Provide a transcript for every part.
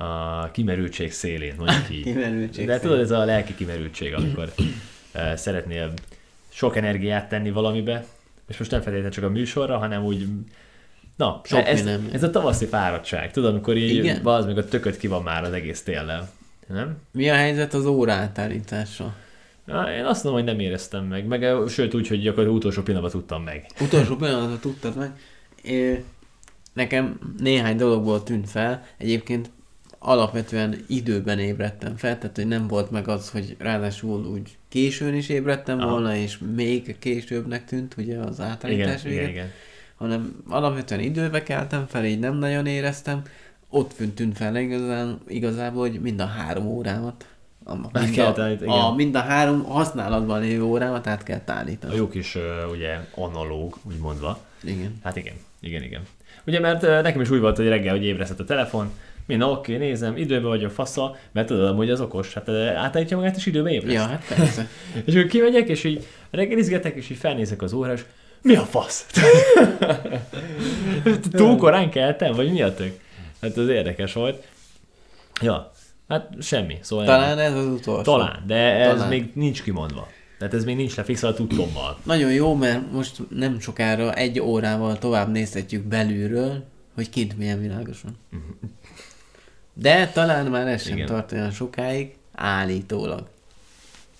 a kimerültség szélén, mondjuk így. Kimerültség De tudod, ez a lelki kimerültség, amikor uh, szeretnél sok energiát tenni valamibe, és most nem feltétlenül csak a műsorra, hanem úgy Na, Sok ez, minden. ez a tavaszi fáradtság, tudod, amikor így Igen. az még a tököt ki van már az egész téllel. Nem? Mi a helyzet az óraátállítással? Na, Én azt mondom, hogy nem éreztem meg, meg eh, sőt úgy, hogy gyakorlatilag utolsó pillanatban tudtam meg. Utolsó pillanatban tudtad meg. É, nekem néhány dologból tűnt fel. Egyébként alapvetően időben ébredtem fel, tehát hogy nem volt meg az, hogy ráadásul úgy későn is ébredtem Aha. volna, és még későbbnek tűnt ugye az Igen, átállítás véget, igen, igen. hanem alapvetően időbe keltem fel, így nem nagyon éreztem. Ott tűnt, fel igazán, igazából, hogy mind a három órámat a, mind, a, állítani, a, igen. mind a három használatban lévő órámat át kell állítani. A jó kis, uh, ugye, analóg, úgy mondva. Igen. Hát igen, igen, igen. Ugye, mert uh, nekem is úgy volt, hogy reggel, hogy ébresztett a telefon, minden oké, nézem, időben vagyok fasza, mert tudod, hogy az okos, hát átállítja magát, és időben ébreszt. Ja, hát persze. És akkor kimegyek, és így reggelizgetek, és így felnézek az és mi a fasz? Túl korán keltem, vagy mi a tök? Hát ez érdekes volt. Ja, hát semmi. Szóval Talán ez az utolsó. Talán, de ez Talán. még nincs kimondva. Tehát ez még nincs lefixálva tudtommal. Nagyon jó, mert most nem sokára egy órával tovább nézhetjük belülről, hogy kint milyen világos van. De talán már ez sem Igen. tart olyan sokáig, állítólag.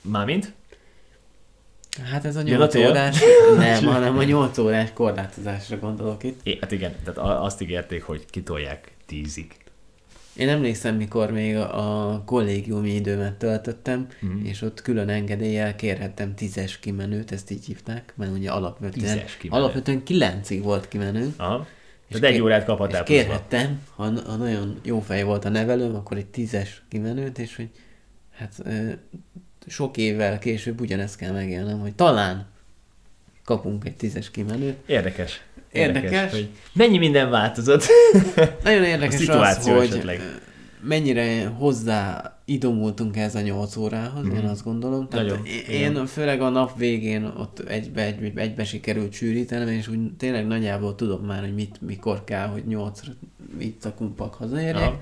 Mármint? Hát ez a Jön a 8 tél? órás, nem, hanem a 8 órás korlátozásra gondolok itt. É, hát igen, tehát azt ígérték, hogy kitolják tízig. Én emlékszem, mikor még a, a kollégiumi időmet töltöttem, Mhm. és ott külön engedéllyel kérhettem tízes kimenőt, ezt így hívták, mert ugye alapvetően, Tízes kimenő. alapvetően kilencig volt kimenő. Aha. És De egy órát kaphatál És kérhettem, ha, ha nagyon jó fej volt a nevelőm, akkor egy tízes kimenőt, és hogy hát ö, sok évvel később ugyanezt kell megélnem, hogy talán kapunk egy tízes kimenőt. Érdekes. Érdekes. hogy mennyi minden változott. Nagyon érdekes az, szituáció hogy esetleg. mennyire hozzá idomultunk ez a 8 órához, mm. én azt gondolom. Tehát Nagyon, én, igen. főleg a nap végén ott egybe, egy, egybe sikerült sűrítenem, és úgy tényleg nagyjából tudom már, hogy mit, mikor kell, hogy 8-ra itt a kumpak hazaérjek. Aha.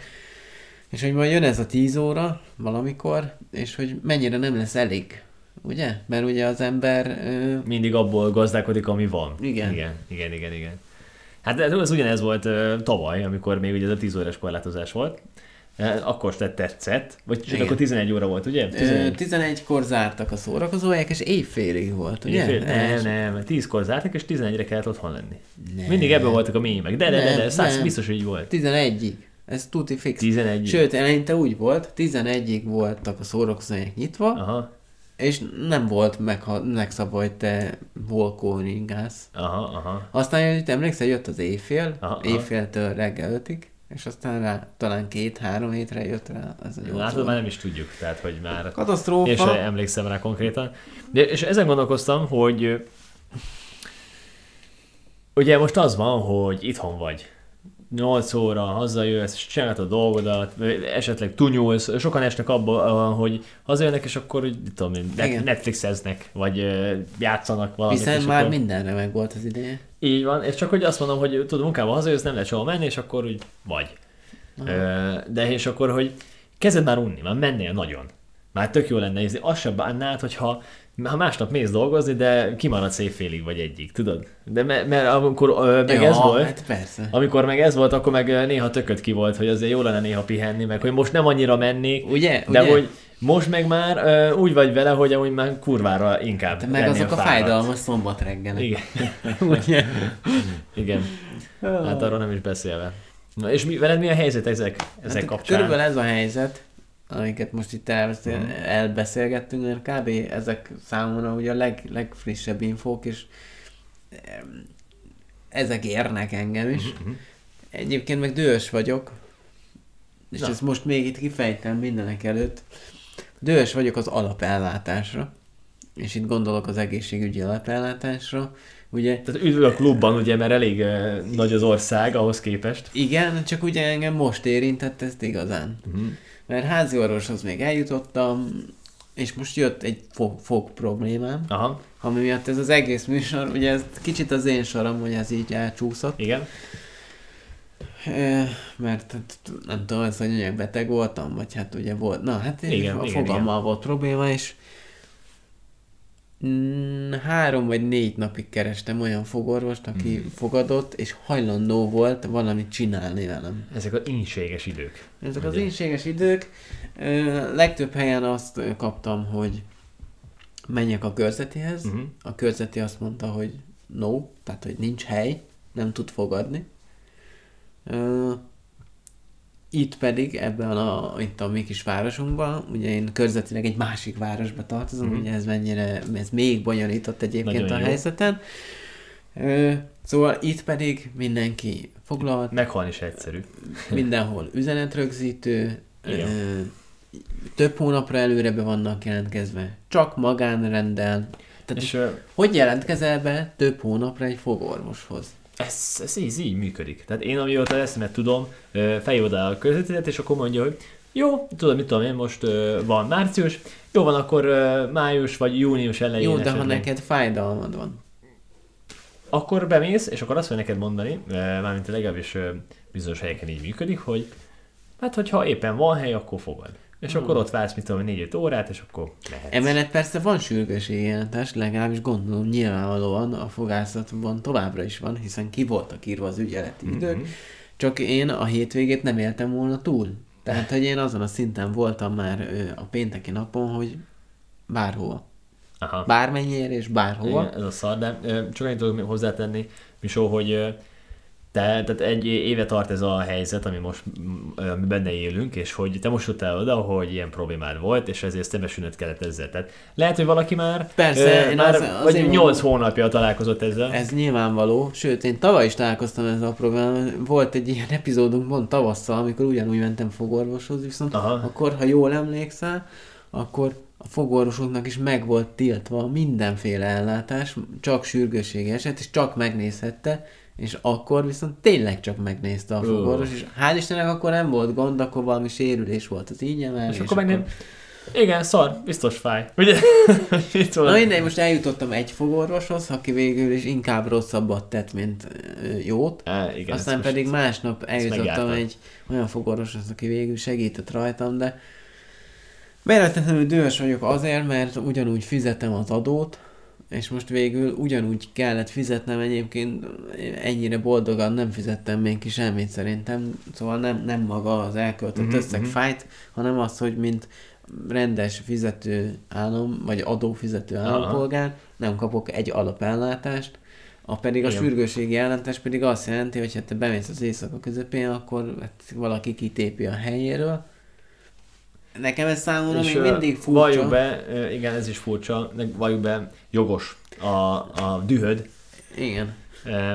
És hogy majd jön ez a 10 óra valamikor, és hogy mennyire nem lesz elég. Ugye? Mert ugye az ember... Ö, Mindig abból gazdálkodik, ami van. Igen. Igen, igen, igen. igen. Hát ez, ez ugyanez volt uh, tavaly, amikor még ugye ez a 10 órás korlátozás volt. Uh, akkor te tetszett, vagy csak akkor 11 óra volt, ugye? ö, 11-kor zártak a szórakozóhelyek, és évfélig volt, ugye? Éjfél? Nem, nem, 10-kor zártak, és 11-re kellett otthon lenni. Nem. Mindig ebből voltak a mémek. De, de, de, de, száz, nem. biztos, hogy így volt. 11-ig. Ez tuti fix. 11 Sőt, eleinte úgy volt, 11-ig voltak a szórakozóhelyek nyitva, Aha, és nem volt meg, megszabva, hogy te volkóringálsz. aha, aha. Aztán jött, emlékszel, jött az éjfél, aha. éjféltől reggel ötig, és aztán rá, talán két-három hétre jött rá ez a Látod, óra. már nem is tudjuk, tehát, hogy már... Katasztrófa. Sem emlékszem rá konkrétan. De, és ezen gondolkoztam, hogy ugye most az van, hogy itthon vagy. 8 óra hazajössz, és csinálod a dolgodat, esetleg tunyulsz, sokan esnek abba, hogy hazajönnek, és akkor, hogy tudom én, net-. Netflixeznek, vagy játszanak valamit. Hiszen és már akkor... mindenre meg volt az ideje. Így van, és csak hogy azt mondom, hogy tudod, munkába hazajössz, nem lehet sehol menni, és akkor úgy vagy. Ö, de és akkor, hogy kezded már unni, már mennél nagyon. Már tök jó lenne nézni. Azt sem bánnád, hogyha ha másnap mész dolgozni, de kimaradsz éjfélig vagy egyig, tudod? De mert, mert amikor ö, meg ja, ez volt, hát persze. amikor meg ez volt, akkor meg néha tököt ki volt, hogy azért jó lenne néha pihenni, meg hogy most nem annyira mennék, Ugye? de ugye? hogy most meg már ö, úgy vagy vele, hogy amúgy már kurvára inkább De meg lennél azok a fájdalmas szombat reggelek. Igen. Ugye? Igen. Hát arról nem is beszélve. Na és mi, veled mi a helyzet ezek, ezek Hát kapcsán? Körülbelül ez a helyzet, amiket most itt elbeszél, Mhm. elbeszélgettünk, mert kb. ezek számomra ugye a leg, legfrissebb infók, és ezek érnek engem is. Mhm. Egyébként meg dühös vagyok, és Na. ezt most még itt kifejtem mindenek előtt. Dühös vagyok az alapellátásra, és itt gondolok az egészségügyi alapellátásra. Ugye Tehát üdv a klubban, ugye, mert elég uh, nagy az ország ahhoz képest. Igen, csak ugye engem most érintett ezt igazán. Uh-huh. Mert házi orvoshoz még eljutottam, és most jött egy fog, fog problémám, Aha, ami miatt ez az egész műsor, ugye ez kicsit az én sorom, hogy ez így elcsúszott. igen. ö, mert hát, nem tudom, ez hogy beteg voltam, vagy hát ugye volt, na hát Igen, a igen, fogalmmal igen. volt probléma, és három vagy négy napig kerestem olyan fogorvost, aki Mhm. fogadott, és hajlandó volt valamit csinálni velem. Ezek az ínséges idők. Ezek az Ugye? énséges idők. Ö, legtöbb helyen azt kaptam, hogy menjek a körzetihez. Mhm. A körzeti azt mondta, hogy no, tehát hogy nincs hely, nem tud fogadni. Itt pedig ebben a, itt a mi kis városunkban, ugye én körzetileg egy másik városba tartozom, Mhm. mm. ugye ez mennyire, ez még bonyolított egyébként Nagyon a jó. helyzeten. Ö, szóval itt pedig mindenki foglalt, Meghalni is egyszerű. mindenhol üzenetrögzítő, Igen. ö, több hónapra előre be vannak jelentkezve, csak magánrendel. Tehát És hogy jelentkezel be több hónapra egy fogorvoshoz? Ez, ez így, így működik. Tehát én amióta eszemet tudom, ö, felhív oda a közvetített, és akkor mondja, hogy jó, tudod, mit tudom én, most ö, van március, jó van, akkor ö, május vagy június elején Jó, de ha esetleg. neked fájdalmad van. Akkor bemész, és akkor azt fogja neked mondani, ö, mármint legalábbis ö, bizonyos helyeken így működik, hogy hát, hogyha éppen van hely, akkor fogad. És Hmm. akkor ott vársz, mit tudom, 4-5 órát, és akkor mehetsz. Emellett persze van sürgőségi jelentás, legalábbis gondolom nyilvánvalóan a fogászatban továbbra is van, hiszen ki voltak írva az ügyeleti Mhm. idők, csak én a hétvégét nem éltem volna túl. Tehát, hogy én azon a szinten voltam már a pénteki napon, hogy bárhova. Aha. Bármennyire és bárhova. Igen, ez a szar, de ö, csak annyit tudok hozzátenni, Misó, hogy te, tehát egy éve tart ez a helyzet, ami most mm, ö, mi benne élünk, és hogy te most jutottál oda, hogy ilyen problémád volt, és ezért szembesülnöd kellett ezzel. Tehát lehet, hogy valaki már, Persze, én már az- vagy azért 8 hónapja találkozott ezzel. Ez nyilvánvaló, sőt, én tavaly is találkoztam ezzel a problémával. Volt egy ilyen epizódunk pont tavasszal, amikor ugyanúgy mentem fogorvoshoz, viszont Aha. akkor, ha jól emlékszel, akkor a fogorvosoknak is meg volt tiltva mindenféle ellátás, csak sürgősségi eset, és csak megnézhette, és akkor viszont tényleg csak megnézte a fogorvos, és hál' Istennek akkor nem volt gond, akkor valami sérülés volt az ígyemel, és, akkor meg nem... Igen, szar, biztos fáj. Ugye? Itt van. Na mindegy, most eljutottam egy fogorvoshoz, aki végül is inkább rosszabbat tett, mint jót. Á, igen, Aztán most- pedig másnap eljutottam egy olyan fogorvoshoz, aki végül segített rajtam, de Véletlenül dühös vagyok azért, mert ugyanúgy fizetem az adót, és most végül ugyanúgy kellett fizetnem egyébként, ennyire boldogan nem fizettem még ki semmit szerintem, szóval nem, nem maga az elköltött Mhm, összeg mhm. fájt, hanem az, hogy mint rendes fizető állam, vagy adófizető állampolgár nem kapok egy alapellátást, a pedig a Igen. sürgőségi ellátás pedig azt jelenti, hogy ha te bemész az éjszaka közepén, akkor hát valaki kitépi a helyéről. Nekem ez számomra még mindig furcsa. Valljuk be, igen, ez is furcsa, valljuk be, jogos a, a dühöd, Igen.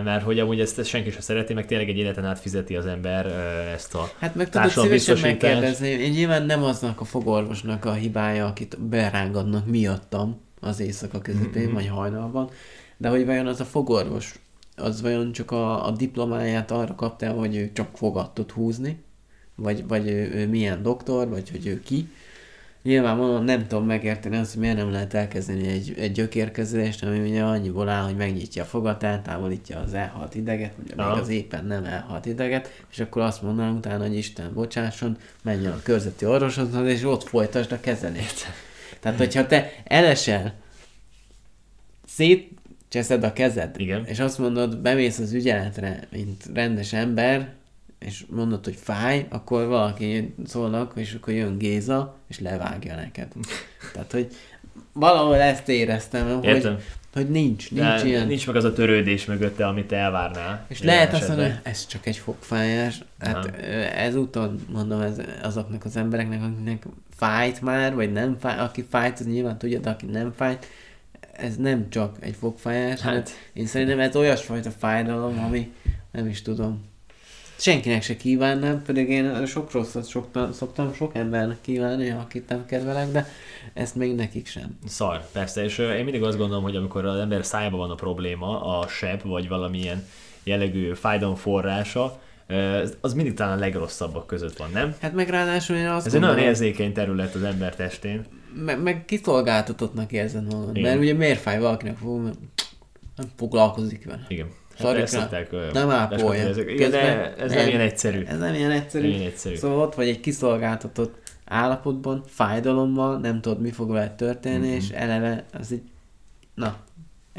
mert hogy amúgy ezt, ezt senki sem szereti, meg tényleg egy életen át fizeti az ember ezt a Hát meg tudod szívesen megkérdezni, én nyilván nem aznak a fogorvosnak a hibája, akit berángadnak miattam az éjszaka közepén, Mhm. vagy hajnalban, de hogy vajon az a fogorvos, az vajon csak a, a diplomáját arra kapta, hogy ő csak fogat tud húzni, vagy, vagy ő, ő milyen doktor, vagy hogy ő ki. Nyilvánvalóan nem tudom megérteni azt, hogy miért nem lehet elkezdeni egy, egy gyökérkezést, ami ugye annyiból áll, hogy megnyitja a fogat, eltávolítja az elhalt ideget, vagy még az éppen nem elhalt ideget, és akkor azt mondanám utána, hogy Isten bocsásson, menjen a körzeti orvosodhoz, és ott folytasd a kezelést. Tehát, hogyha te elesel, szétcseszed a kezed, Igen. és azt mondod, bemész az ügyeletre, mint rendes ember, és mondod, hogy fáj, akkor valaki szólnak, és akkor jön Géza, és levágja neked. Tehát, hogy valahol ezt éreztem, hogy, Értem. hogy nincs, nincs De ilyen. nincs meg az a törődés mögötte, amit elvárnál. És lehet azt mondani, hogy ez csak egy fogfájás. Hát Nem. ezúton mondom ez azoknak az embereknek, akiknek fájt már, vagy nem fájt, aki fájt, az nyilván tudja, de aki nem fájt, ez nem csak egy fogfájás, hát. Hát, én szerintem ez olyasfajta fájdalom, ami nem is tudom. Senkinek se kívánnám, pedig én sok rosszat szoktam, szoktam sok embernek kívánni, akit nem kedvelek, de ezt még nekik sem. szar, persze, és én mindig azt gondolom, hogy amikor az ember szájában van a probléma, a seb, vagy valamilyen jellegű fájdalom forrása, az mindig talán a legrosszabbak között van, nem? Hát meg ráadásul én azt Ez egy nagyon gondolom, érzékeny terület az ember testén. meg, meg kiszolgáltatottnak érzed magad. Mert ugye miért fáj valakinek, fú, nem foglalkozik vele. Igen. Hát szokták, ö, Nem ápolja. leskatolni. Igen, de Közben ez nem ilyen egyszerű. Ez nem ilyen egyszerű. Nem ilyen egyszerű. Szóval ott vagy egy kiszolgáltatott állapotban, fájdalommal, nem tudod, mi fog veled történni, Mhm. és eleve az így... Na,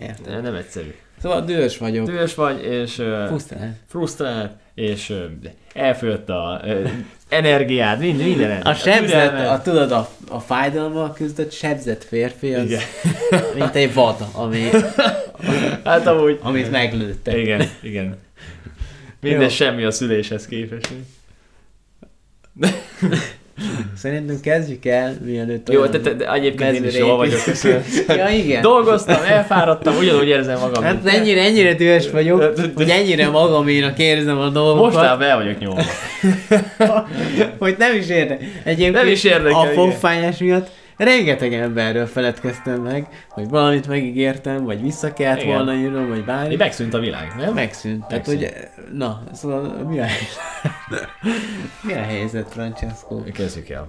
érted. Nem egyszerű. Szóval dühös vagyok. Dühös vagy, és ö, Pusztán. frusztrált, és elfogyott a energiád, minden, minden. A sebzett, türelmed. a, tudod, a, a fájdalommal küzdött sebzett férfi, az Igen. mint egy vad, ami, Hát amúgy... amit meglőttek. Igen, igen. Minden Jó. semmi a szüléshez képest. Szerintem kezdjük el, mielőtt Jó, te, te, de egyébként én is jól vagyok, köszönöm. Ja, igen. Dolgoztam, elfáradtam, ugyanúgy érzem magam. Hát ennyire, ennyire dühös vagyok, hogy ennyire magaménak érzem a dolgokat. Mostában el vagyok nyomva. hogy nem is érdekel. Egyébként Nem is érdekel, a fogfájás miatt rengeteg emberről feledkeztem meg, hogy valamit megígértem, vagy vissza kellett Igen. volna írnom, vagy bármi. Megszűnt a világ, nem? Megszűnt. Tehát, hogy, na, szóval mi a helyzet? mi a helyzet, Francesco? Kezdjük el.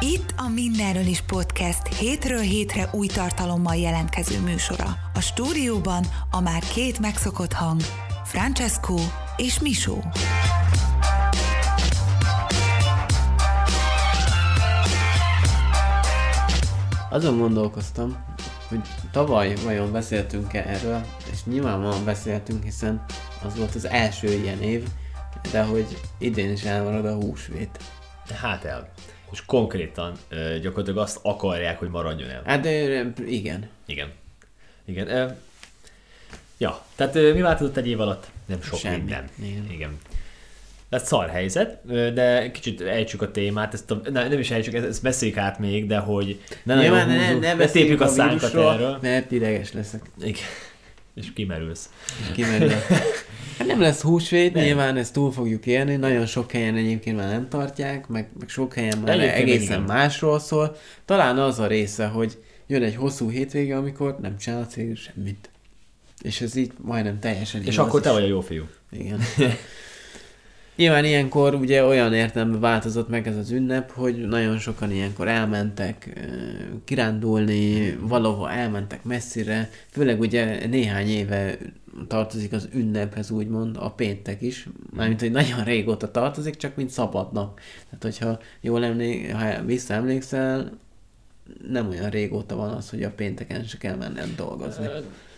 Itt a Mindenről is podcast hétről hétre új tartalommal jelentkező műsora. A stúdióban a már két megszokott hang, Francesco és Misó. Azon gondolkoztam, hogy tavaly vajon beszéltünk-e erről, és nyilvánvalóan beszéltünk, hiszen az volt az első ilyen év, de hogy idén is elmarad a húsvét. Hát el. És konkrétan gyakorlatilag azt akarják, hogy maradjon el. Hát de, igen. Igen. Igen. Ja, tehát mi változott egy év alatt? Nem sok Semmi. minden. Igen. Igen. Lett szar helyzet, de kicsit ejtsük a témát, ezt a, ne, nem is ejtsük, ezt, beszéljük át még, de hogy ne nagyon Nyilván ne, húzzuk, ne, ne tépjük a a szánkat erről. mert ideges leszek. Igen. És kimerülsz. És kimerül. Hát nem lesz húsvét, Nem. nyilván ezt túl fogjuk élni, nagyon sok helyen egyébként már nem tartják, meg, meg sok helyen már Egyébként egészen igen. másról szól. Talán az a része, hogy jön egy hosszú hétvége, amikor nem csinál a cég semmit. És ez így majdnem teljesen És igaz akkor te vagy a jó fiú. Igen. Nyilván ilyenkor ugye olyan értelemben változott meg ez az ünnep, hogy nagyon sokan ilyenkor elmentek kirándulni, valahol elmentek messzire, főleg ugye néhány éve tartozik az ünnephez úgymond a péntek is, mármint hogy nagyon régóta tartozik, csak mint szabad nap. Tehát hogyha jól emlék, ha visszaemlékszel, nem olyan régóta van az, hogy a pénteken se kell mennem dolgozni.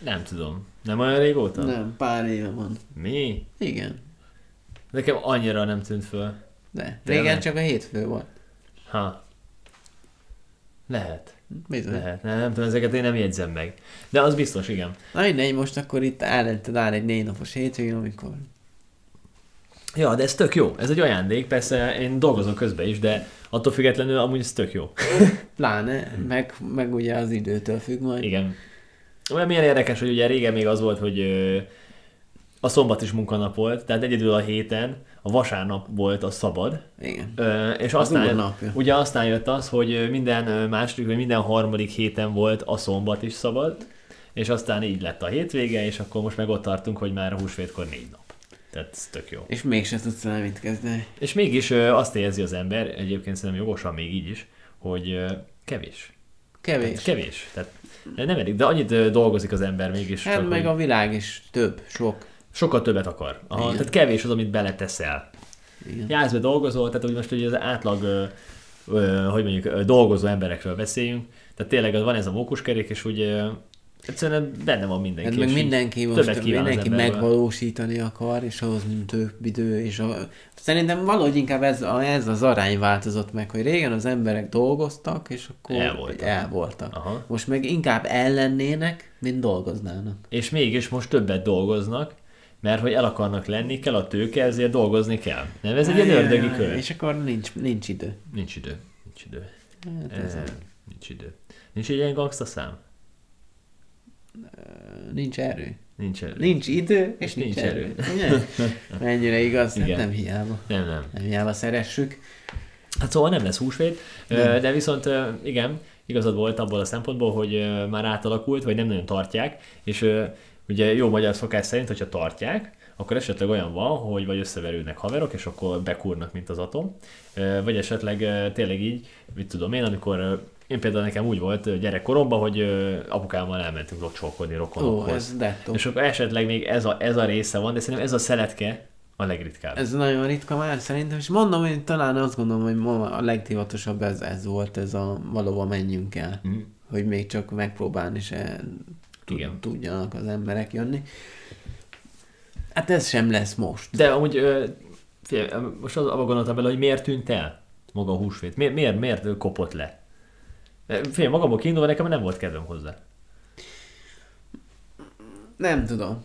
Nem tudom. Nem olyan régóta? Nem, pár éve van. Mi? Igen, Nekem annyira nem tűnt föl. de régen csak a hétfő volt. Ha. Lehet. Bizony. Lehet. Nem, nem tudom, ezeket én nem jegyzem meg. De az biztos, igen. Na mindegy, most akkor itt áll, áll egy négy napos hétvégén, amikor... Ja, de ez tök jó. Ez egy ajándék, persze én dolgozom közben is, de attól függetlenül amúgy ez tök jó. Pláne, meg, meg ugye az időtől függ majd. Igen. Olyan milyen érdekes, hogy ugye régen még az volt, hogy a szombat is munkanap volt, tehát egyedül a héten a vasárnap volt a szabad, Igen. Ö, és Az aztán, úr napja. ugye aztán jött az, hogy minden második, vagy minden harmadik héten volt a szombat is szabad, és aztán így lett a hétvége, és akkor most meg ott tartunk, hogy már a húsvétkor négy nap. Tehát ez tök jó. És mégse tudsz vele mit kezdeni. És mégis ö, azt érzi az ember, egyébként szerintem jogosan még így is, hogy ö, kevés. Kevés. Tehát kevés. Tehát nem elég, de annyit dolgozik az ember mégis. Hát meg hogy a világ is több, sok. Sokkal többet akar. Aha, Igen. tehát kevés az, amit beleteszel. Igen. Jársz be dolgozol, tehát hogy most ugye az átlag, ö, ö, hogy mondjuk, ö, dolgozó emberekről beszéljünk, tehát tényleg van ez a mókuskerék, és úgy ö, egyszerűen benne van mindenki. Hát meg mindenki most mindenki megvalósítani akar, és ahhoz mint több idő, és a... Szerintem valahogy inkább ez, ez az arány változott meg, hogy régen az emberek dolgoztak, és akkor El voltak. el voltak. Aha. Most meg inkább ellennének, mint dolgoznának. És mégis most többet dolgoznak, mert hogy el akarnak lenni, kell a tőke, ezért dolgozni kell. Nem, ez egy ilyen ördögi kör. És akkor nincs, nincs idő. Nincs idő. Nincs idő. Hát ez Eh, Nincs idő. Nincs egy ilyen gangsta szám? Nincs erő. Nincs erő. Nincs idő, és Nincs nincs, erő. erő. Mennyire igaz? Hát Igen. nem hiába. Nem, nem. Nem hiába szeressük. Hát szóval nem lesz húsvét, nem. de viszont igen, igazad volt abból a szempontból, hogy már átalakult, vagy nem nagyon tartják, és ugye jó magyar szokás szerint, hogyha tartják, akkor esetleg olyan van, hogy vagy összeverődnek haverok, és akkor bekúrnak, mint az atom, vagy esetleg tényleg így, mit tudom én, amikor én például nekem úgy volt gyerekkoromban, hogy apukámmal elmentünk locsolkodni Ó, rokonokhoz. ez dettó. És akkor esetleg még ez a, ez a része van, de szerintem ez a szeletke a legritkább. Ez nagyon ritka már szerintem, és mondom, hogy talán azt gondolom, hogy ma a legdivatosabb ez, ez volt, ez a valóban menjünk el. Mhm. Hogy még csak megpróbálni se tud, Igen. tudjanak az emberek jönni. Hát ez sem lesz most. De amúgy figyelj, most az abban gondoltam bele, hogy miért tűnt el maga a húsvét. Miért, miért, miért kopott le? Figyelj, magamból kiindulva nekem nem volt kedvem hozzá. Nem tudom.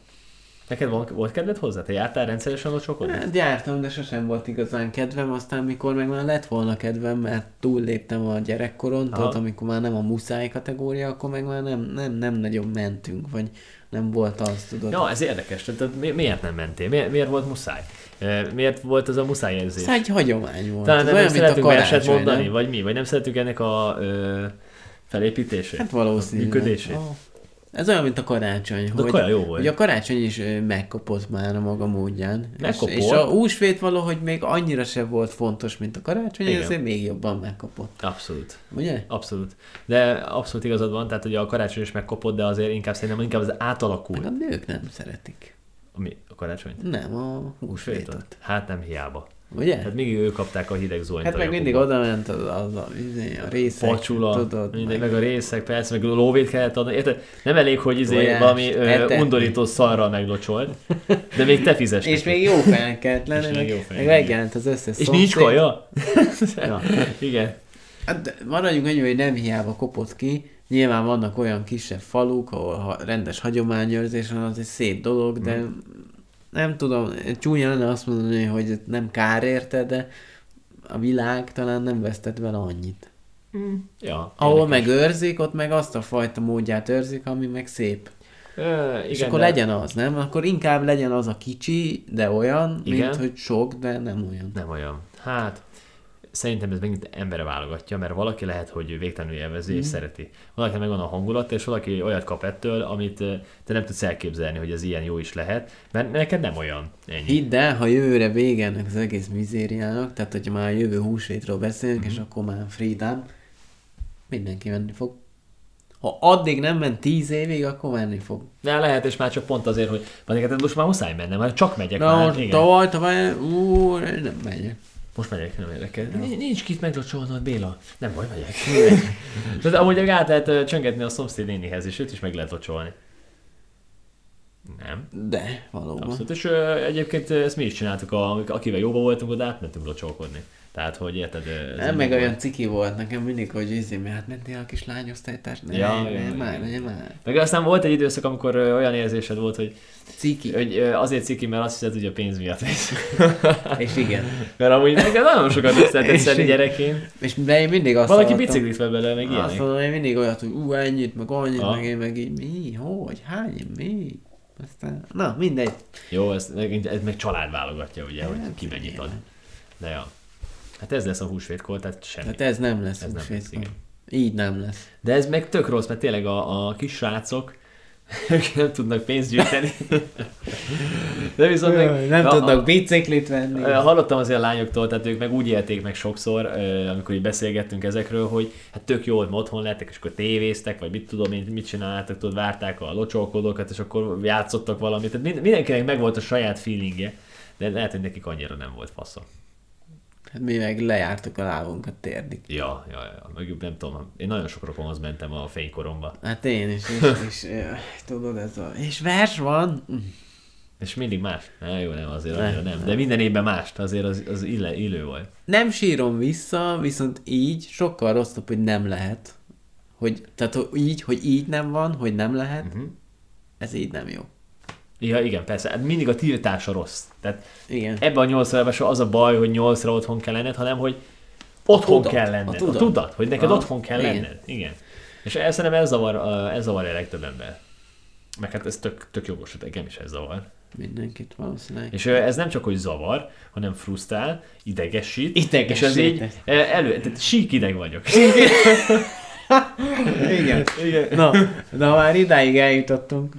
Neked volt, volt kedved hozzá? Te jártál rendszeresen locsolkodni? Hát jártam, de sosem volt igazán kedvem, aztán mikor meg már lett volna kedvem, mert túlléptem a gyerekkoron, tudod, amikor már nem a muszáj kategória, akkor meg már nem, nem, nem nagyon mentünk, vagy nem volt az, tudod. Ja, ez érdekes. Tehát mi- miért nem mentél? Miért, miért volt muszáj? Miért volt ez a muszáj érzés? Ez egy hagyomány volt. Talán nem, nem olyan, a szeretünk verset mondani, nem? vagy mi? Vagy nem szeretünk ennek a ö, felépítését? Hát valószínűleg. Működését? Ah. Ez olyan, mint a karácsony. De a kaja jó volt. Hogy a karácsony is megkopott már a maga módján. Megkopott? És, és a húsvét valahogy még annyira se volt fontos, mint a karácsony, Igen. ezért még jobban megkopott. Abszolút. Ugye? Abszolút. De abszolút igazad van, tehát hogy a karácsony is megkopott, de azért inkább szerintem inkább az átalakul. Meg a nők nem szeretik. Mi? A karácsonyt? Nem, a húsvétot. Húsvétot? Hát nem hiába. Ugye? Hát mindig ők kapták a hideg zuhanyt. Hát meg mindig oda ment az, az a, a részek, Pacsula, tudod, minden, meg, a részek, persze, meg a lóvét kellett adni. Érted? Nem elég, hogy izé Tojást, valami ö, undorító szarral meglocsolt, de még te fizes. és még jó fel kellett lenni, meg, jó meg megjelent az összes És nincs kaja? Ja. Igen. Hát maradjunk annyi, hogy nem hiába kopott ki. Nyilván vannak olyan kisebb faluk, ahol ha rendes hagyományőrzés van, az egy szép dolog, de Mhm. Nem tudom, csúnya lenne azt mondani, hogy nem kár érte, de a világ talán nem vesztett vele annyit. Ja, Ahol megőrzik, ott meg azt a fajta módját őrzik, ami meg szép. Ö, igen, És akkor de- legyen az, nem? Akkor inkább legyen az a kicsi, de olyan, Igen. mint hogy sok, de nem olyan. Nem olyan. Hát, szerintem ez megint embere válogatja, mert valaki lehet, hogy végtelenül élvezi Mhm. és szereti. Valaki megvan a hangulat, és valaki olyat kap ettől, amit ö, te nem tudsz elképzelni, hogy ez ilyen jó is lehet, mert neked nem olyan. Ennyi. Hidd el, ha jövőre vége ennek az egész mizériának, tehát hogyha már jövő húsvétről beszélünk, Mhm. és akkor már freedom, mindenki menni fog. Ha addig nem ment tíz évig, akkor menni fog. De lehet, és már csak pont azért, hogy van neked most már muszáj mennem, mert csak megyek Na már. most igen. tavaly, tavaly, ú, nem megyek. Most megyek, nem érdekel. Nincs- kit meglocsolnod, Béla. Nem baj, megyek. De amúgy meg át lehet csöngetni a szomszéd nénihez, és őt is meg lehet locsolni. Nem. De, valóban. Abszolút. És ö, egyébként ezt mi is csináltuk, a, akivel jóba voltunk, oda átmentünk locsolkodni. Tehát, hogy érted? ez Nem, meg olyan ciki volt nekem mindig, hogy izé, mert hát mentél a kis lányosztálytárs, ne, Ja, ne, ne, már, ne, már. Meg aztán volt egy időszak, amikor olyan érzésed volt, hogy, Ciki. hogy azért ciki, mert azt hiszed, hogy a pénz miatt mész. És igen. mert amúgy neked nagyon sokat összetett szedni igen. gyerekként. És de én mindig azt Valaki hallottam- biciklit vett belőle, meg Azt ilyenek. mondom, én mindig olyat, hogy ú, ennyit, meg annyit, Aha. meg én meg így, mi, hogy, hány, mi? Aztán, na, mindegy. Jó, ez, ez meg család válogatja, ugye, hogy ki mennyit ad. De ja. Hát ez lesz a húsvétkor, tehát semmi. Tehát ez nem lesz Ez nem húsvétkor. lesz, igen. Így nem lesz. De ez meg tök rossz, mert tényleg a, a kis srácok ők nem tudnak pénzt gyűjteni. De viszont meg, nem a, tudnak biciklit venni. Hallottam azért a lányoktól, tehát ők meg úgy élték meg sokszor, amikor így beszélgettünk ezekről, hogy hát tök jó, hogy otthon lettek, és akkor tévéztek, vagy mit tudom én, mit csináltak, tudod, várták a locsolkodókat, és akkor játszottak valamit. Tehát mind- mindenkinek megvolt a saját feelingje, de lehet, hogy nekik annyira nem volt faszom. Hát mi meg lejártuk a lábunkat térdig. Ja, ja, ja, meg nem tudom, én nagyon sok rokonhoz mentem a fénykoromba, Hát én is, és, és jaj, tudod, ez a... És vers van? És mindig más. Na, jó, nem, azért Nem, nem, de minden évben mást, azért az, az ille, illő volt. Nem sírom vissza, viszont így sokkal rosszabb, hogy nem lehet. Hogy, tehát hogy így, hogy így nem van, hogy nem lehet, uh-huh. ez így nem jó. Ja, igen, persze, hát mindig a tiltása rossz. Tehát Igen. ebben a nyolc évben se az a baj, hogy nyolcra otthon kell lenned, hanem hogy otthon tudat, kell a lenned. A tudat. tudat, hogy neked Aha, otthon kell igen. lenned. Igen. És ez szerintem ez zavar, a- ez zavar a legtöbb ember. Meg hát ez tök, tök jogos, hogy engem is ez zavar. Mindenkit valószínűleg. És ez nem csak, hogy zavar, hanem frusztrál, idegesít. Idegesít. És ez így elő, tehát sík ideg vagyok. Igen. Igen. Na, ha már idáig eljutottunk,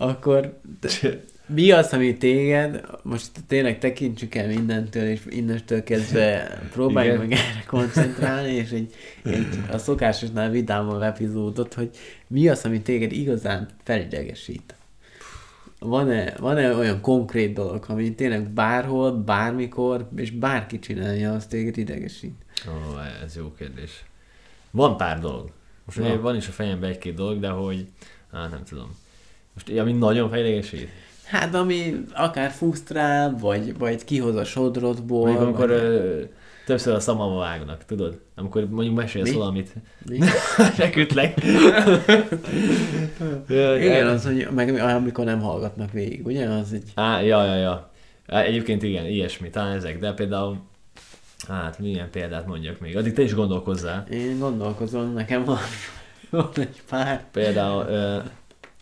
akkor Mi az, ami téged, most tényleg tekintsük el mindentől, és innentől kezdve próbáljuk meg erre koncentrálni, és egy, egy a szokásosnál vidámabb epizódot, hogy mi az, ami téged igazán felidegesít? Van-e, van-e olyan konkrét dolog, ami tényleg bárhol, bármikor, és bárki csinálja, az téged idegesít? Ó, ez jó kérdés. Van pár dolog. Most ugye van is a fejemben egy-két dolog, de hogy, á, nem tudom. Most ami nagyon fejlegesít. Hát ami akár frusztrál, vagy, vagy kihoz a sodrodból. Mondjuk amikor vagy... ö, többször a szamama vágnak, tudod? Amikor mondjuk mesélsz Mi? valamit. Mi? Megütlek. Igen, az, hogy meg amikor nem hallgatnak végig, ugye? Az egy... Á, ja, ja, ja. Egyébként igen, ilyesmi, talán ezek, de például, hát milyen példát mondjak még, addig te is gondolkozzál. Én gondolkozom, nekem van, van egy pár. Például,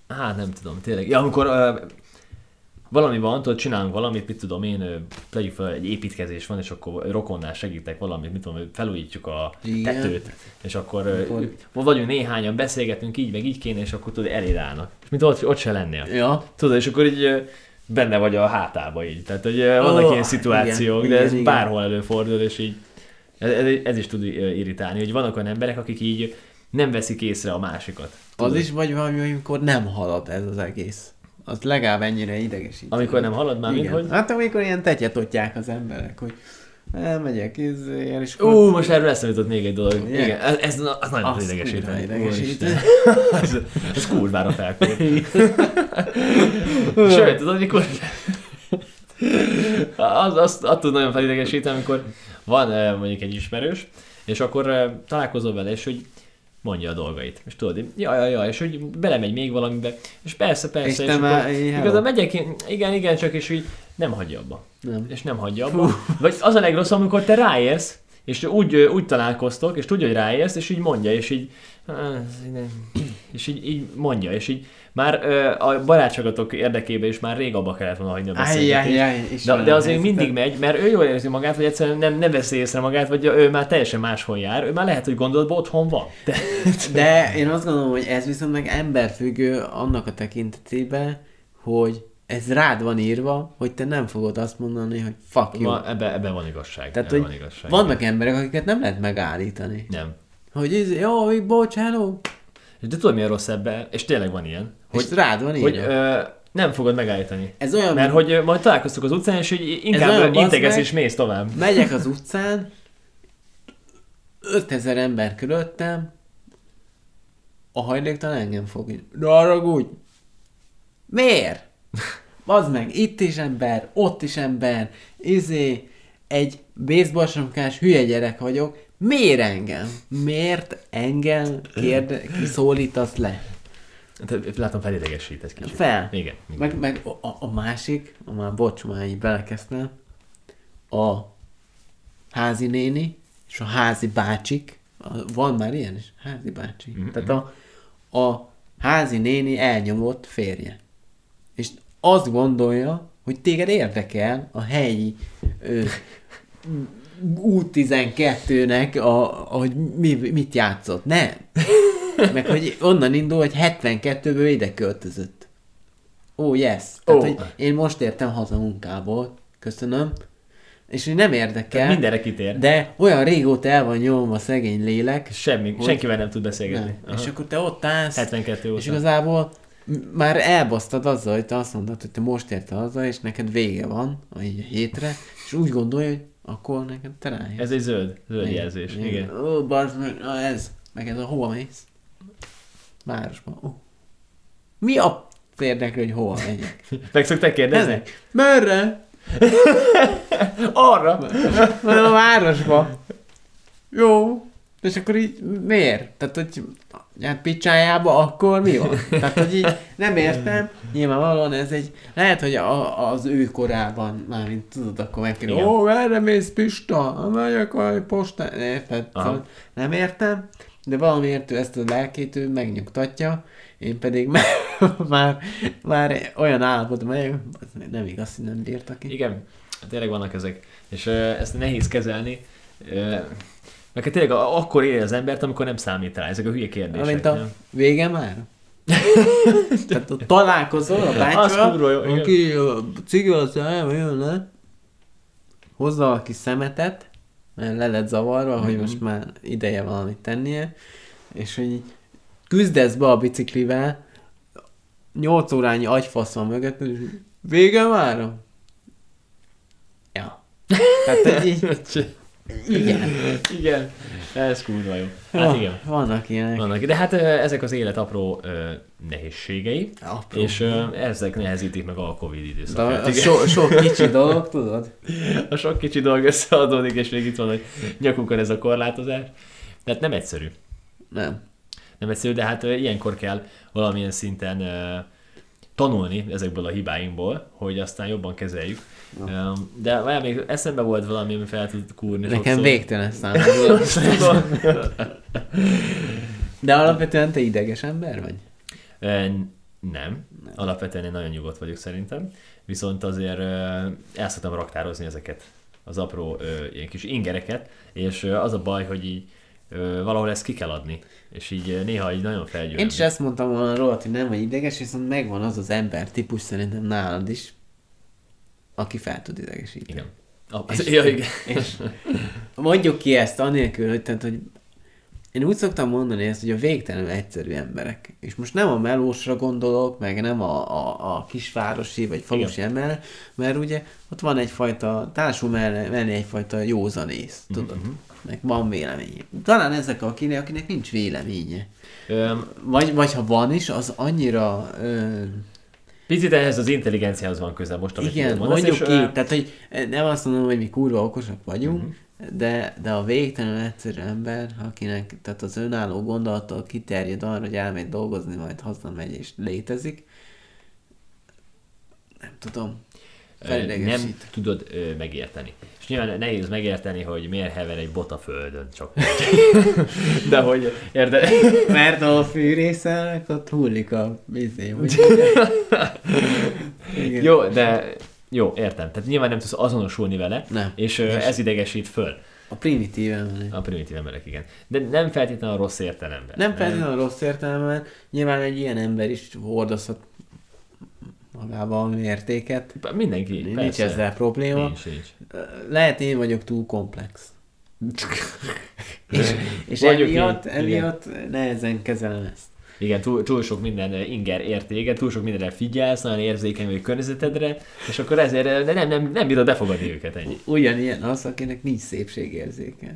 hát nem tudom, tényleg. Ja, amikor ö, valami van, tudod, csinálunk valamit, mit tudom én, tegyük fel, egy építkezés van, és akkor rokonnál segítek valamit, mit tudom, felújítjuk a Igen. tetőt, és akkor, ö, Akkor- vagyunk néhányan, beszélgetünk így, meg így kéne, és akkor tudod, eléd állnak. És mint ott, ott se lennél. Ja, Tudod, és akkor így benne vagy a hátába így. Tehát, hogy vannak Ó, ilyen szituációk, igen, de ez igen, bárhol előfordul, és így ez, ez, ez is tud irritálni, hogy vannak olyan emberek, akik így nem veszik észre a másikat. az is vagy valami, amikor nem halad ez az egész. Az legalább ennyire idegesít. Amikor nem halad már, mint hogy... Hát amikor ilyen tetyetotják az emberek, hogy elmegyek, izél, és. Ú, most erről eszembe jutott még egy dolog. Ugye? Igen, ez, ez az nagyon Azt idegesíteni. kurva idegesít. Úristen. ez, ez kurvára felkúr. Sőt, tudod, mikor... Az, azt, attól nagyon felidegesíteni, amikor van eh, mondjuk egy ismerős, és akkor eh, találkozol vele, és hogy mondja a dolgait. És tudod, ja, ja, ja, és hogy belemegy még valamibe, és persze, persze, És és, már- akkor igazán megyek, én, igen, igen, csak és így nem hagyja abba. Nem. És nem hagyja abba. Vagy az a legrosszabb, amikor te ráérsz, és úgy, úgy találkoztok, és tudja, hogy ráérsz, és így mondja, és így, és így, így mondja, és így már ö, a barátságotok érdekében is már rég abba kellett volna hagyni a beszélgetést. De, de azért mindig megy, mert ő jól érzi magát, vagy egyszerűen nem, nem veszi észre magát, vagy ő már teljesen máshol jár, ő már lehet, hogy gondolatban otthon van. De, De én azt gondolom, hogy ez viszont meg emberfüggő annak a tekintetében, hogy ez rád van írva, hogy te nem fogod azt mondani, hogy fuck you. ebben, ebben van igazság. Tehát, ebben hogy van igazság. vannak emberek, akiket nem lehet megállítani. Nem. Hogy ez, jó, bocs, hello. De tudod, milyen rossz ebben, és tényleg van ilyen, Hogy rád van írva. hogy ö, nem fogod megállítani. Ez olyan, Mert hogy majd találkoztuk az utcán, és hogy inkább meg. és mész tovább. megyek az utcán, 5000 ember körülöttem, a hajléktalan engem fog. Ne haragudj! Miért? Az meg, itt is ember, ott is ember, izé, egy baseballsomkás hülye gyerek vagyok, miért engem? Miért engem kérde, kiszólítasz le? Hát, Látom, felidegesít egy kicsit. Fel. Igen. igen. Meg, meg a, a- a másik, a már bocs, már így belekezdtem, a házi néni és a házi bácsik, a- van már ilyen is, házi bácsi. Mhm, Tehát a, a házi néni elnyomott férje. És azt gondolja, hogy téged érdekel a helyi ö, U12-nek, a, hogy mi, mit játszott. Nem. Meg hogy onnan indul, hogy 72-ből ide költözött. Ó, oh, yes. Tehát, Ó. hogy én most értem haza munkából. Köszönöm. És hogy nem érdekel. Mindenre kitér. De olyan régóta el van nyomva a szegény lélek. Semmi, hogy- senkivel nem tud beszélgetni. Nem. És akkor te ott állsz. 72 óta. És igazából már elbasztad azzal, hogy te azt mondtad, hogy te most érte haza, és neked vége van a hétre, és úgy gondolja, hogy akkor neked te rájössz. Ez egy zöld, zöld jelzés. Igen. Ó, bazd meg, ez, meg ez a hova mész? Városba. Ó. Mi a érdekli, hogy hova megyek? Meg szokták kérdezni? Ezek. Merre? Arra! Mondom, a városba. Jó. És akkor így miért? Tehát, hogy hát picsájába akkor mi van? Tehát, hogy így nem értem. Nyilvánvalóan ez egy, lehet, hogy a, az ő korában, már mint tudod, akkor megkérdezi, Igen. ó, erre mész Pista? Megyek a postán. Érted? Szóval nem értem, de valamiért ő ezt a lelkét ő megnyugtatja, én pedig már, már, már olyan állapotban megyek, nem igaz, hogy nem bírtak ki. Igen, tényleg vannak ezek. És ezt nehéz kezelni. Meg hát tényleg a- akkor éri az embert, amikor nem számít rá. Ezek a hülye kérdések. Amint a nem? vége már? Tehát ott találkozol a Az bácsival, aki a cigivel a szájába jön le, hozza a kis szemetet, mert le lett zavarva, Mhm. hogy most már ideje valamit tennie, és hogy küzdesz be a biciklivel, 8 órányi agyfasz van mögött, és vége már? Ja. Tehát így, igen. Igen, ez kurva jó. Hát Ja, igen. Vannak ilyenek. Vannak. De hát ezek az élet apró ö, nehézségei, Apró. és ö, ezek nehezítik meg a Covid De időszakát. a so, sok kicsi dolog, tudod? A sok kicsi dolog összeadódik, és még itt van, hogy nyakukon ez a korlátozás. Tehát nem egyszerű. Nem. Nem egyszerű, de hát ilyenkor kell valamilyen szinten ö, tanulni ezekből a hibáinkból, hogy aztán jobban kezeljük. Ja. De várjál, még eszembe volt valami, ami fel tud kúrni Nekem sokszor. végtelen számomra. De alapvetően te ideges ember vagy? Nem. Alapvetően én nagyon nyugodt vagyok szerintem. Viszont azért el szoktam raktározni ezeket az apró ö, ilyen kis ingereket, és ö, az a baj, hogy így valahol ezt ki kell adni. És így néha így nagyon felgyőr. Én is ezt mondtam volna rólad, hogy nem vagy ideges, viszont megvan az az ember típus szerintem nálad is, aki fel tud idegesíteni. Igen. A, az, ja, igen. És mondjuk ki ezt anélkül, hogy, tehát, hogy én úgy szoktam mondani ezt, hogy a végtelenül egyszerű emberek. És most nem a melósra gondolok, meg nem a, a, a kisvárosi vagy falusi ember, mert ugye ott van egyfajta, társul mellé, mellé egyfajta józanész, tudod? Mhm. Meg van véleménye. Talán ezek akinek, akinek nincs véleménye. Ö, Vagy, vagy ha van is, az annyira... Ö, Picit ehhez az intelligenciához van köze most, amit igen, mondasz, mondjuk és, ki, ö, tehát hogy nem azt mondom, hogy mi kurva okosak vagyunk, Mhm. de, de a végtelenül egyszerű ember, akinek tehát az önálló gondolattal kiterjed arra, hogy elmegy dolgozni, majd hazamegy és létezik, nem tudom, nem tudod megérteni. És nyilván nehéz megérteni, hogy miért hever egy bot a földön, csak De hogy érde... Mert a fűrészelnek ott hullik a Igen. Jó, de jó, értem. Tehát nyilván nem tudsz azonosulni vele, Nem. és ö, ez idegesít föl. A primitív ember. A primitív emberek, igen. De nem feltétlenül a rossz értelemben. Nem feltétlenül a rossz értelemben, nyilván egy ilyen ember is hordozhat magában mértéket. Mindenki, Nincs persze. ezzel probléma. Nincs, nincs. Lehet én vagyok túl komplex. és és Mondjuk emiatt, így, emiatt nehezen kezelem ezt. Igen, túl, túl sok minden inger értéke, túl sok mindenre figyelsz, nagyon érzékeny vagy környezetedre, és akkor ezért nem, nem, nem bírod befogadni őket ennyi. Ugyanilyen az, akinek nincs szépségérzéke.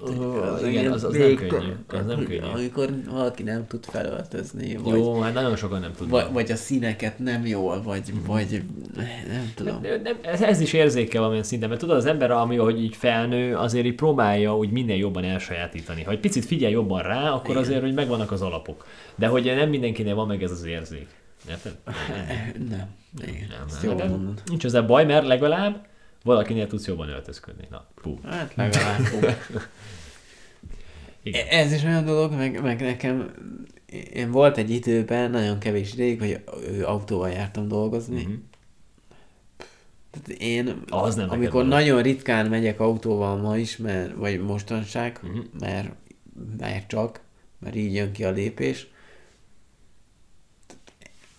Oh, igen, az, az nem könnyű. Az nem könnyű. Amikor valaki nem tud felöltözni, vagy, Jó, hát nagyon sokan nem tudnak. vagy, vagy a színeket nem jól, vagy, vagy nem tudom. De- de ez, ez is érzéke valamilyen szinten, mert tudod, az ember, ami ahogy így felnő, azért így próbálja úgy minél jobban elsajátítani. Ha egy picit figyel jobban rá, akkor Igen. azért, hogy megvannak az alapok. De hogy nem mindenkinél van meg ez az érzék. Érted? Nem. Igen, Nem, nem, jól mondod. nincs ezzel baj, mert legalább valakinél tudsz jobban öltözködni. Na, pú. Hát legalább. hú. Igen. Ez is olyan dolog, meg, meg nekem, én volt egy időben, nagyon kevés ideig, hogy autóval jártam dolgozni. Mhm. Tehát én, Az nem amikor nagyon ritkán megyek autóval ma is, mert, vagy mostanság, Mhm. mert, mert csak, mert így jön ki a lépés,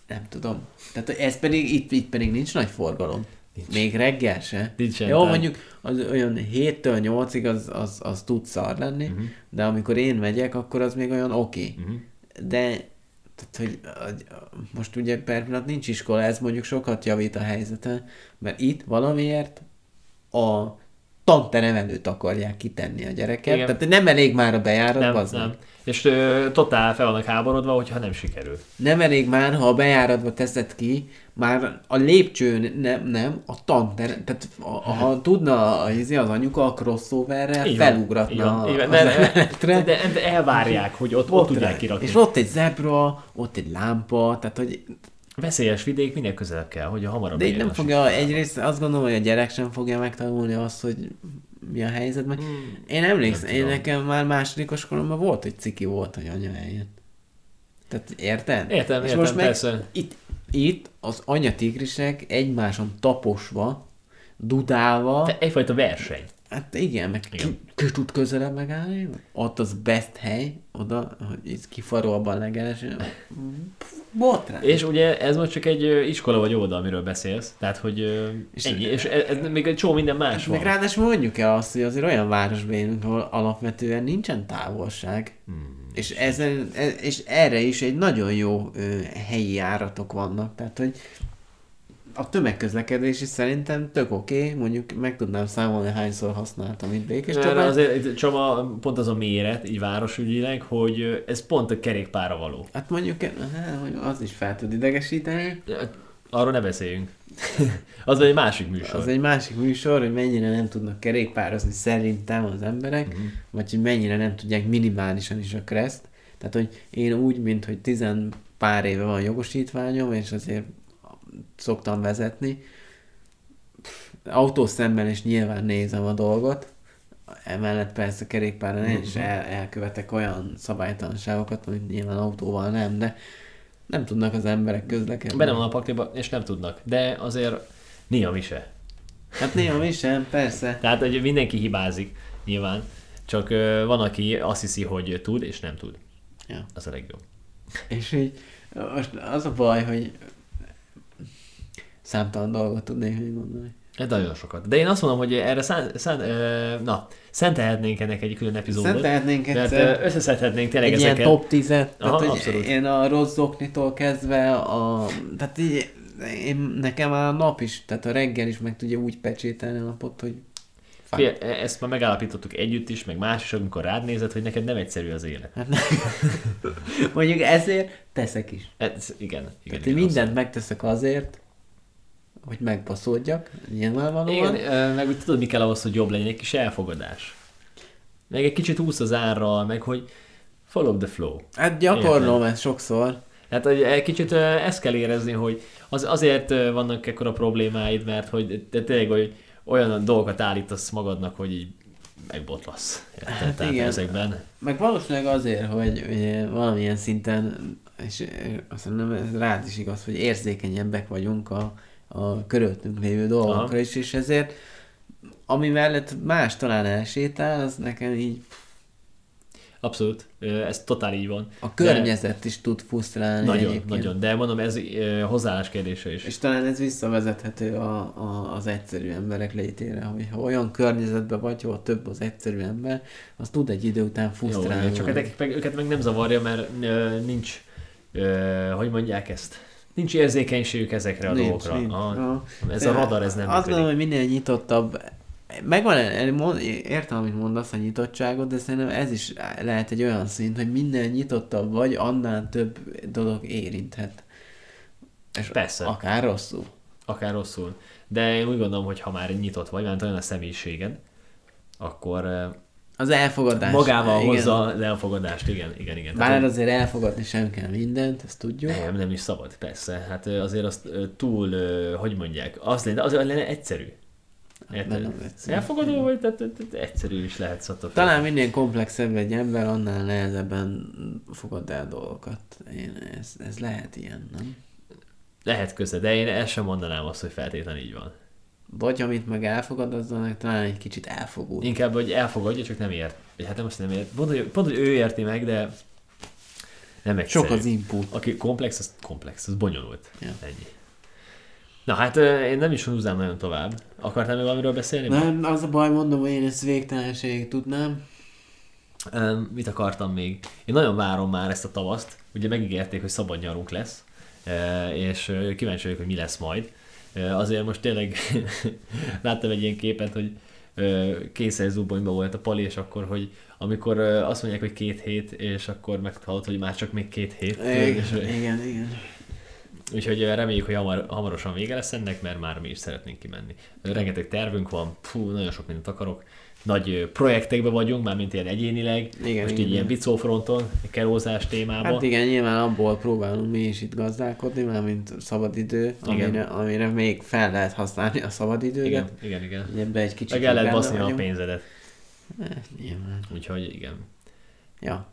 nem tudom. Tehát ez pedig, itt, itt pedig nincs nagy forgalom. Nincs. Még reggel se. Nincsen, Jó, mondjuk az olyan 7-től 8-ig az, az, az tud szar lenni, uh-huh. de amikor én megyek, akkor az még olyan oké. Okay. Mhm. De tehát, hogy most ugye per pillanat nincs iskola, ez mondjuk sokat javít a helyzeten, mert itt valamiért a tanterem előtt akarják kitenni a gyereket. Igen. Tehát nem elég már a bejárat, Nem, nem. És ö, totál fel vannak háborodva, hogyha nem sikerül. Nem elég már, ha a bejáratba teszed ki, már a lépcsőn nem, nem, a tanterem, tehát a, ha tudna az, az anyuka a crossoverrel, Így van, felugratna így van, így van. az De, de, de, de, elvárják, hogy ott, ott, Ott tudják kirakni. És ott egy zebra, ott egy lámpa, tehát hogy Veszélyes vidék minél közelebb kell, hogy a hamarabb de így nem fogja, egyrészt azt gondolom, hogy a gyerek sem fogja megtanulni azt, hogy mi a helyzet, mert én emlékszem, én nekem már másodikos koromban volt, hogy ciki volt, hogy anya eljött. Tehát érted? Értem, És értem, most meg persze. Itt, itt az anyatigrisek egymáson taposva, dudálva, Te- Egyfajta verseny. Hát igen, meg Igen. ki, ki tud közelebb megállni, ott az best hely, oda, hogy itt kifarolban legelesen. Botrány. És ugye ez most csak egy iskola vagy óvoda, amiről beszélsz, tehát hogy És- ennyi, és ez, ez még egy csomó minden más van. Meg ráadásul mondjuk el azt, hogy azért olyan városban ahol alapvetően nincsen távolság, Hmm. És, ezen, e- és erre is egy nagyon jó ö, helyi járatok vannak, tehát hogy a tömegközlekedés is szerintem tök oké, okay. mondjuk meg tudnám számolni, hányszor használtam itt Békés Csabán. azért Csaba pont az a méret, így városügyileg, hogy ez pont a kerékpára való. Hát mondjuk hát, hogy az is fel tud idegesíteni. Arról ne beszéljünk. az egy másik műsor. Az egy másik műsor, hogy mennyire nem tudnak kerékpározni szerintem az emberek, Mhm. uh-huh. vagy hogy mennyire nem tudják minimálisan is a kreszt. Tehát, hogy én úgy, mint hogy tizen pár éve van jogosítványom, és azért szoktam vezetni, autószemmel is nyilván nézem a dolgot, emellett persze kerékpáron én is el, elkövetek olyan szabálytalanságokat, amit nyilván autóval nem, de nem tudnak az emberek közlekedni. Benne van a pakliba, és nem tudnak. De azért néha mi se. Hát néha mi sem, persze. Tehát, hogy mindenki hibázik, nyilván. Csak van, aki azt hiszi, hogy tud, és nem tud. Ja. Az a legjobb. És így most az a baj, hogy számtalan dolgot tudnék még mondani. Ez nagyon sokat. De én azt mondom, hogy erre szán, szán, ö, na, szentelhetnénk ennek egy külön epizódot. Szentelhetnénk Mert egyszer ö, összeszedhetnénk tényleg egy ilyen ezeket. top 10-et. Aha, Tehát, hogy abszolút. én a rossz zoknitól kezdve, a, tehát így, én, nekem a nap is, tehát a reggel is meg tudja úgy pecsételni a napot, hogy fáj. Figyelj, Ezt már megállapítottuk együtt is, meg más is, amikor rád nézed, hogy neked nem egyszerű az élet. Hát. Mondjuk ezért teszek is. Ez, igen, igen. Tehát igen mindent megteszek azért, hogy megbaszódjak, nyilvánvalóan. Igen, meg úgy tudod, mi kell ahhoz, hogy jobb legyen, egy kis elfogadás. Meg egy kicsit úsz az árral, meg hogy follow the flow. Hát gyakorlom ezt sokszor. Hát egy kicsit ezt kell érezni, hogy az, azért vannak ekkora problémáid, mert hogy te tényleg hogy olyan dolgokat állítasz magadnak, hogy így megbotlasz. Hát Tehát igen. ezekben. Meg valószínűleg azért, hogy ugye, valamilyen szinten, és azt ez rád is igaz, hogy érzékenyebbek vagyunk a, a körülöttünk lévő dolgokra Aha. is, és ezért ami mellett más talán elsétál, az nekem így Abszolút, ez totál így van. a környezet is tud frusztrálni Nagyon, egyébként. nagyon. De mondom, ez hozzáállás kérdése is. És talán ez visszavezethető a, a, az egyszerű emberek létére, hogy ha olyan környezetben vagy, ahol több az egyszerű ember, az tud egy idő után Jó, frusztrálni. igen, csak meg, őket meg nem zavarja, mert nincs, hogy mondják ezt, nincs érzékenységük ezekre a Nincs, dolgokra. nincs. A, Aha. ez a radar, ez nem Azt működik. mondom, hogy minél nyitottabb, megvan, mond- értem, amit mondasz a nyitottságot, de szerintem ez is lehet egy olyan szint, hogy minél nyitottabb vagy, annál több dolog érinthet. És Persze. Akár rosszul. akár rosszul. De én úgy gondolom, hogy ha már nyitott vagy, mert olyan a személyiséged, akkor ö, Az elfogadás. magával igen. hozza az elfogadást, igen, igen, igen. Bár Tehát, azért elfogadni sem kell mindent, ezt tudjuk. nem, nem is szabad, persze. Hát azért azt túl, hogy mondják, az lenne, az lenne egyszerű. Nem egyszerű. Elfogadó vagy, tehát, egyszerű is lehet szattól. Talán minél komplexebb egy ember, annál nehezebben fogad el dolgokat. Én, ez, ez lehet ilyen, nem? Lehet köze, de én el sem mondanám azt, hogy feltétlenül így van. Vagy amit meg elfogad, azzal talán egy kicsit elfogul. Inkább, hogy elfogadja, csak nem ért. Hát nem azt nem ért. Pont, hogy, pont, hogy ő érti meg, de nem egyszerű. Sok az input. Aki komplex, az komplex, az bonyolult. Ja. Ennyi. Na hát én nem is húznám nagyon tovább. Akartál még valamiről beszélni? Nem, az a baj, mondom, hogy én ezt végtelenség tudnám. Ö, Mit akartam még? Én nagyon várom már ezt a tavaszt. Ugye megígérték, hogy szabad nyarunk lesz, és kíváncsi vagyok, hogy mi lesz majd. Azért most tényleg láttam egy ilyen képet, hogy ö, készen zubonyban volt a pali, és akkor, hogy amikor azt mondják, hogy két hét, és akkor meghallod, hogy már csak még két hét. És, Igen, igen, igen. Úgyhogy reméljük, hogy hamar, hamarosan vége lesz ennek, mert már mi is szeretnénk kimenni. Rengeteg tervünk van, Fú, nagyon sok mindent akarok. Nagy projektekben vagyunk, már mint ilyen egyénileg. Igen, Most igen, így ilyen bicófronton, kerózás témában. Hát igen, nyilván abból próbálunk mi is itt gazdálkodni, már mint szabadidő, Igen. amire, amire még fel lehet használni a szabadidőt. igen, igen, igen. Ebbe egy kicsit Meg el lehet baszni a pénzedet. Eh, Nyilván. Úgyhogy igen. Ja.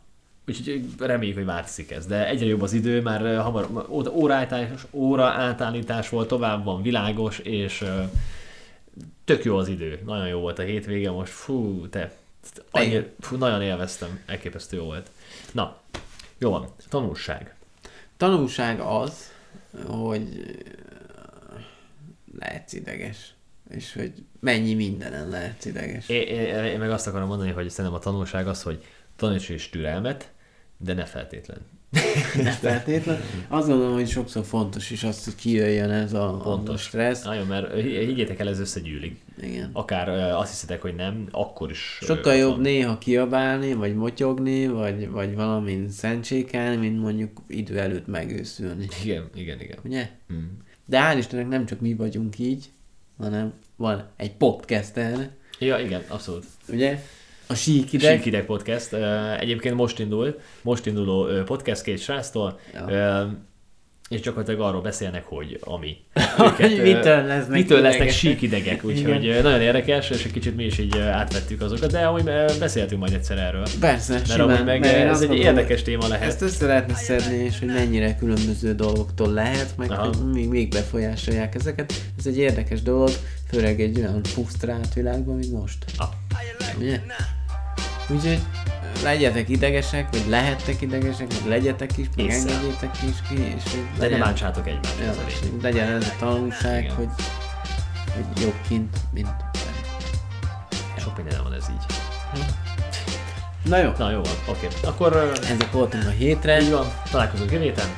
Úgyhogy reméljük, hogy változik ez. De egyre jobb az idő, már hamar, óra óra átállítás volt, tovább van világos, és tök jó az idő, nagyon jó volt a hétvége, most fú, te, annyi, fú, nagyon élveztem, elképesztő jó volt. Na, jó van, tanulság. Tanulság az, hogy lehetsz ideges. És hogy mennyi mindenen lehetsz ideges. Én, én, én meg azt akarom mondani, hogy szerintem a tanulság az, hogy taníts és türelmet, de ne feltétlen. Ne feltétlen. Azt gondolom, hogy sokszor fontos is az, hogy kijöjjön ez a, a Pontos. stressz. Nagyon, mert hi- higgyétek el, ez összegyűlik. Igen. Akár ö, azt hiszitek, hogy nem, akkor is... Sokkal jobb van. néha kiabálni, vagy motyogni, vagy, vagy valamin szentsékelni, mint mondjuk idő előtt megőszülni. Igen, igen, igen. Ugye? Hmm. De hál' Istennek nem csak mi vagyunk így, hanem van egy podcast erre, Ja, igen, abszolút. ugye? A síkideg. Síkideg podcast. Egyébként most indul, most induló podcast két sráctól, Ja. És gyakorlatilag arról beszélnek, hogy ami. Ö, mitől lesznek mitől lesznek síkidegek, úgyhogy ö, nagyon érdekes, és egy kicsit mi is így átvettük azokat, de amúgy ö, beszéltünk majd egyszer erről. Persze, Mert simán, amúgy meg mert ez egy gondolom, érdekes téma lehet. Ezt össze lehetne szedni, és hogy mennyire különböző dolgoktól lehet, meg Aha. még, még befolyásolják ezeket. Ez egy érdekes dolog, főleg egy olyan pusztrált világban, mint most. Ah. Ugye? Úgyhogy legyetek idegesek, vagy lehettek idegesek, vagy legyetek is, meg Észre. engedjétek is ki, és hogy De ne bántsátok egymást, ez a lényeg. legyen ez a tanulság, Igen. hogy, hogy jobb kint, mint. Sok minden van ez így. Na jó, Na jó oké. Akkor ö, ezek voltunk a hétre. így van, találkozunk jövő héten.